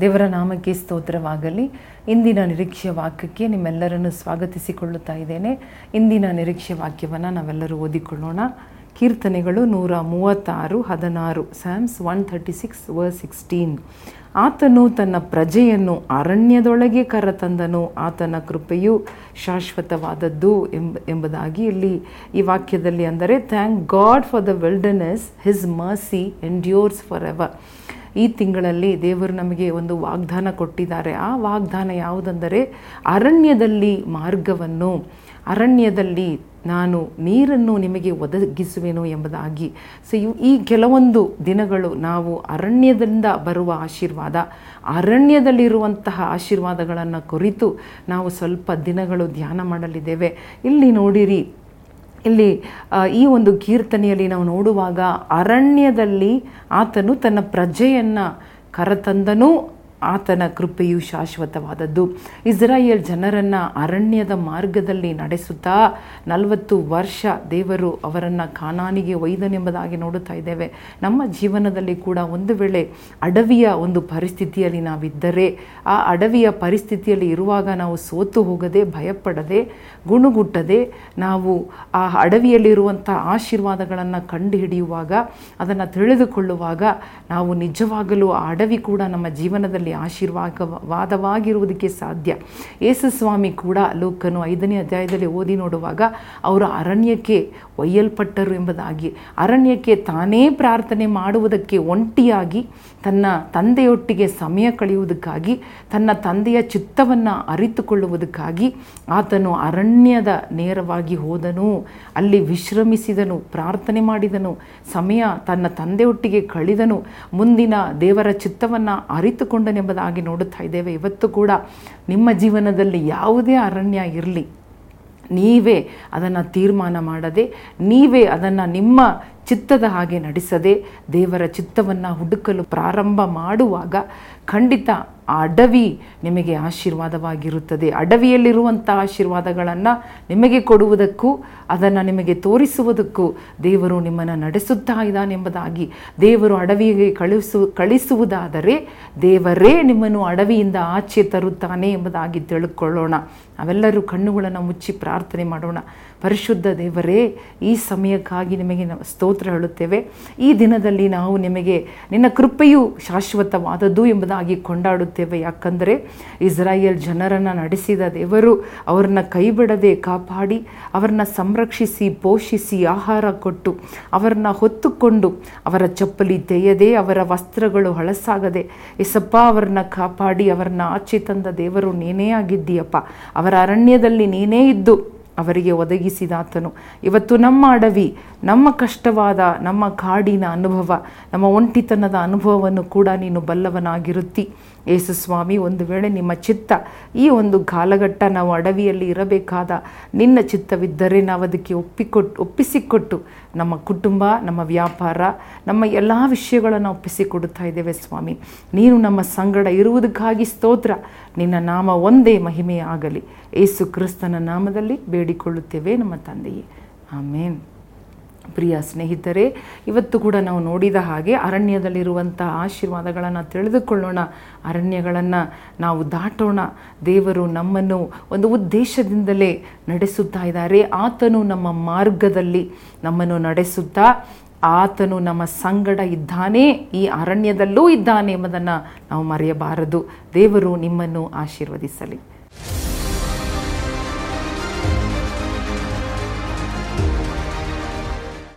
ದೇವರ ನಾಮಕ್ಕೆ ಸ್ತೋತ್ರವಾಗಲಿ. ಇಂದಿನ ನಿರೀಕ್ಷೆ ವಾಕ್ಯಕ್ಕೆ ನಿಮ್ಮೆಲ್ಲರನ್ನು ಸ್ವಾಗತಿಸಿಕೊಳ್ಳುತ್ತಾ ಇದ್ದೇನೆ. ಇಂದಿನ ನಿರೀಕ್ಷೆ ವಾಕ್ಯವನ್ನು ನಾವೆಲ್ಲರೂ ಓದಿಕೊಳ್ಳೋಣ. ಕೀರ್ತನೆಗಳು ನೂರ ಮೂವತ್ತಾರು, ಹದಿನಾರು ಸ್ಯಾಮ್ಸ್ ಒನ್ ಥರ್ಟಿ ಸಿಕ್ಸ್ ವ ಸಿಕ್ಸ್ಟೀನ್ ಆತನು ತನ್ನ ಪ್ರಜೆಯನ್ನು ಅರಣ್ಯದೊಳಗೆ ಕರತಂದನು. ಆತನ ಕೃಪೆಯು ಶಾಶ್ವತವಾದದ್ದು ಎಂಬ, ಎಂಬುದಾಗಿ ಇಲ್ಲಿ ಈ ವಾಕ್ಯದಲ್ಲಿ ಅಂದರೆ thank God for the wellness his mercy endures for ever ಈ ತಿಂಗಳಲ್ಲಿ ದೇವರು ನಮಗೆ ಒಂದು ವಾಗ್ದಾನ ಕೊಟ್ಟಿದ್ದಾರೆ. ಆ ವಾಗ್ದಾನ ಯಾವುದೆಂದರೆ ಅರಣ್ಯದಲ್ಲಿ ಮಾರ್ಗವನ್ನು, ಅರಣ್ಯದಲ್ಲಿ ನಾನು ನೀರನ್ನು ನಿಮಗೆ ಒದಗಿಸುವೆನು ಎಂಬುದಾಗಿ. ಸೊ ಇವು ಈ ಕೆಲವೊಂದು ದಿನಗಳು ನಾವು ಅರಣ್ಯದಿಂದ ಬರುವ ಆಶೀರ್ವಾದ, ಅರಣ್ಯದಲ್ಲಿರುವಂತಹ ಆಶೀರ್ವಾದಗಳನ್ನು ಕುರಿತು ನಾವು ಸ್ವಲ್ಪ ದಿನಗಳು ಧ್ಯಾನ ಮಾಡಲಿದ್ದೇವೆ. ಇಲ್ಲಿ ನೋಡಿರಿ ಇಲ್ಲಿ ಈ ಒಂದು ಕೀರ್ತನೆಯಲ್ಲಿ ನಾವು ನೋಡುವಾಗ ಅರಣ್ಯದಲ್ಲಿ ಆತನು ತನ್ನ ಪ್ರಜೆಯನ್ನು ಕರೆತಂದನು. ಆತನ ಕೃಪೆಯು ಶಾಶ್ವತವಾದದ್ದು. ಇಸ್ರಾಯೇಲ್ ಜನರನ್ನು ಅರಣ್ಯದ ಮಾರ್ಗದಲ್ಲಿ ನಡೆಸುತ್ತಾ ನಲವತ್ತು ವರ್ಷ ದೇವರು ಅವರನ್ನು ಕಾನಾನಿಗೆ ಒಯ್ದನೆಂಬುದಾಗಿ ನೋಡುತ್ತಾ ಇದ್ದೇವೆ. ನಮ್ಮ ಜೀವನದಲ್ಲಿ ಕೂಡ ಒಂದು ವೇಳೆ ಅಡವಿಯ ಒಂದು ಪರಿಸ್ಥಿತಿಯಲ್ಲಿ ನಾವಿದ್ದರೆ, ಆ ಅಡವಿಯ ಪರಿಸ್ಥಿತಿಯಲ್ಲಿ ಇರುವಾಗ ನಾವು ಸೋತು ಹೋಗದೆ, ಭಯಪಡದೆ, ಗುಣುಗುಟ್ಟದೆ, ನಾವು ಆ ಅಡವಿಯಲ್ಲಿರುವಂಥ ಆಶೀರ್ವಾದಗಳನ್ನು ಕಂಡುಹಿಡಿಯುವಾಗ, ಅದನ್ನು ತಿಳಿದುಕೊಳ್ಳುವಾಗ ನಾವು ನಿಜವಾಗಲೂ ಆ ಅಡವಿ ಕೂಡ ನಮ್ಮ ಜೀವನದಲ್ಲಿ ಆಶೀರ್ವಾದವಾದವಾಗಿರುವುದಕ್ಕೆ ಸಾಧ್ಯ. ಯೇಸುಸ್ವಾಮಿ ಕೂಡ ಲೋಕನು ಐದನೇ ಅಧ್ಯಾಯದಲ್ಲಿ ಓದಿ ನೋಡುವಾಗ ಅವರು ಅರಣ್ಯಕ್ಕೆ ಒಯ್ಯಲ್ಪಟ್ಟರು ಎಂಬುದಾಗಿ. ಅರಣ್ಯಕ್ಕೆ ತಾನೇ ಪ್ರಾರ್ಥನೆ ಮಾಡುವುದಕ್ಕೆ ಒಂಟಿಯಾಗಿ ತನ್ನ ತಂದೆಯೊಟ್ಟಿಗೆ ಸಮಯ ಕಳೆಯುವುದಕ್ಕಾಗಿ, ತನ್ನ ತಂದೆಯ ಚಿತ್ತವನ್ನು ಅರಿತುಕೊಳ್ಳುವುದಕ್ಕಾಗಿ ಆತನು ಅರಣ್ಯದ ನೇರವಾಗಿ ಹೋದನು. ಅಲ್ಲಿ ವಿಶ್ರಮಿಸಿದನು, ಪ್ರಾರ್ಥನೆ ಮಾಡಿದನು, ಸಮಯ ತನ್ನ ತಂದೆಯೊಟ್ಟಿಗೆ ಕಳೆದನು. ಮುಂದಿನ ದೇವರ ಚಿತ್ತವನ್ನು ಅರಿತುಕೊಂಡನೆಂಬುದಾಗಿ ನೋಡುತ್ತಾ ಇದ್ದೇವೆ. ಇವತ್ತು ಕೂಡ ನಿಮ್ಮ ಜೀವನದಲ್ಲಿ ಯಾವುದೇ ಅರಣ್ಯ ಇರಲಿ, ನೀವೇ ಅದನ್ನು ತೀರ್ಮಾನ ಮಾಡದೆ, ನೀವೇ ಅದನ್ನು ನಿಮ್ಮ ಚಿತ್ತದ ಹಾಗೆ ನಡೆಸದೆ ದೇವರ ಚಿತ್ತವನ್ನು ಹುಡುಕಲು ಪ್ರಾರಂಭ ಮಾಡುವಾಗ ಖಂಡಿತ ಆ ಅಡವಿ ನಿಮಗೆ ಆಶೀರ್ವಾದವಾಗಿರುತ್ತದೆ. ಅಡವಿಯಲ್ಲಿರುವಂಥ ಆಶೀರ್ವಾದಗಳನ್ನು ನಿಮಗೆ ಕೊಡುವುದಕ್ಕೂ, ಅದನ್ನು ನಿಮಗೆ ತೋರಿಸುವುದಕ್ಕೂ ದೇವರು ನಿಮ್ಮನ್ನು ನಡೆಸುತ್ತಾ ಇದ್ದಾನೆಂಬುದಾಗಿ ದೇವರು ಅಡವಿಗೆ ಕಳಿಸು, ಕಳಿಸುವುದಾದರೆ ದೇವರೇ ನಿಮ್ಮನ್ನು ಅಡವಿಯಿಂದ ಆಚೆ ತರುತ್ತಾನೆ ಎಂಬುದಾಗಿ ತಿಳ್ಕೊಳ್ಳೋಣ. ನಾವೆಲ್ಲರೂ ಕಣ್ಣುಗಳನ್ನು ಮುಚ್ಚಿ ಪ್ರಾರ್ಥನೆ ಮಾಡೋಣ. ಪರಿಶುದ್ಧ ದೇವರೇ, ಈ ಸಮಯಕ್ಕಾಗಿ ನಿಮಗೆ ನಾವು ಸ್ತೋತ್ರ ಹೇಳುತ್ತೇವೆ. ಈ ದಿನದಲ್ಲಿ ನಾವು ನಿಮಗೆ ನಿನ್ನ ಕೃಪೆಯು ಶಾಶ್ವತವಾದದ್ದು ಎಂಬುದಾಗಿ ಕೊಂಡಾಡುತ್ತೇವೆ. ಯಾಕಂದರೆ ಇಸ್ರಾಯೇಲ್ ಜನರನ್ನು ನಡೆಸಿದ ದೇವರು ಅವರನ್ನ ಕೈಬಿಡದೆ ಕಾಪಾಡಿ, ಅವರನ್ನ ಸಂರಕ್ಷಿಸಿ, ಪೋಷಿಸಿ, ಆಹಾರ ಕೊಟ್ಟು, ಅವರನ್ನ ಹೊತ್ತುಕೊಂಡು ಅವರ ಚಪ್ಪಲಿ ತೆಯ್ಯದೆ ಅವರ ವಸ್ತ್ರಗಳು ಹಳಸಾಗದೆ ಎಸಪ್ಪ ಅವರನ್ನ ಕಾಪಾಡಿ, ಅವರನ್ನ ಆಚೆ ತಂದ ದೇವರು ನೀನೇ ಆಗಿದ್ದೀಯಪ್ಪ. ಅವರ ಅರಣ್ಯದಲ್ಲಿ ನೀನೇ ಇದ್ದು ಅವರಿಗೆ ಒದಗಿಸಿದಾತನು ಇವತ್ತು ನಮ್ಮ ಅಡವಿ, ನಮ್ಮ ಕಷ್ಟವಾದ, ನಮ್ಮ ಕಾಡಿನ ಅನುಭವ, ನಮ್ಮ ಒಂಟಿತನದ ಅನುಭವವನ್ನು ಕೂಡ ನೀನು ಬಲ್ಲವನಾಗಿರುತ್ತಿ. ಯೇಸುಸ್ವಾಮಿ ಒಂದು ವೇಳೆ ನಿಮ್ಮ ಚಿತ್ತ ಈ ಒಂದು ಕಾಲಘಟ್ಟ ನಾವು ಅಡವಿಯಲ್ಲಿ ಇರಬೇಕಾದ ನಿನ್ನ ಚಿತ್ತವಿದ್ದರೆ ನಾವು ಅದಕ್ಕೆ ಒಪ್ಪಿಕೊಟ್ಟು ಒಪ್ಪಿಸಿಕೊಟ್ಟು ನಮ್ಮ ಕುಟುಂಬ, ನಮ್ಮ ವ್ಯಾಪಾರ, ನಮ್ಮ ಎಲ್ಲ ವಿಷಯಗಳನ್ನು ಒಪ್ಪಿಸಿಕೊಡುತ್ತಾ ಇದ್ದೇವೆ ಸ್ವಾಮಿ. ನೀನು ನಮ್ಮ ಸಂಗಡ ಇರುವುದಕ್ಕಾಗಿ ಸ್ತೋತ್ರ. ನಿನ್ನ ನಾಮ ಒಂದೇ ಮಹಿಮೆಯಾಗಲಿ. ಏಸು ಕ್ರಿಸ್ತನ ನಾಮದಲ್ಲಿ ಬೇಡಿಕೊಳ್ಳುತ್ತೇವೆ ನಮ್ಮ ತಂದೆಯೇ. ಆಮೇನ್. ಪ್ರಿಯ ಸ್ನೇಹಿತರೆ, ಇವತ್ತು ಕೂಡ ನಾವು ನೋಡಿದ ಹಾಗೆ ಅರಣ್ಯದಲ್ಲಿರುವಂಥ ಆಶೀರ್ವಾದಗಳನ್ನು ತಿಳಿದುಕೊಳ್ಳೋಣ. ಅರಣ್ಯಗಳನ್ನು ನಾವು ದಾಟೋಣ. ದೇವರು ನಮ್ಮನ್ನು ಒಂದು ಉದ್ದೇಶದಿಂದಲೇ ನಡೆಸುತ್ತಾ ಇದ್ದಾರೆ. ಆತನು ನಮ್ಮ ಮಾರ್ಗದಲ್ಲಿ ನಮ್ಮನ್ನು ನಡೆಸುತ್ತಾ, ಆತನು ನಮ್ಮ ಸಂಗಡ ಇದ್ದಾನೆ, ಈ ಅರಣ್ಯದಲ್ಲೂ ಇದ್ದಾನೆ ಎಂಬುದನ್ನು ನಾವು ಮರೆಯಬಾರದು. ದೇವರು ನಿಮ್ಮನ್ನು ಆಶೀರ್ವದಿಸಲಿ.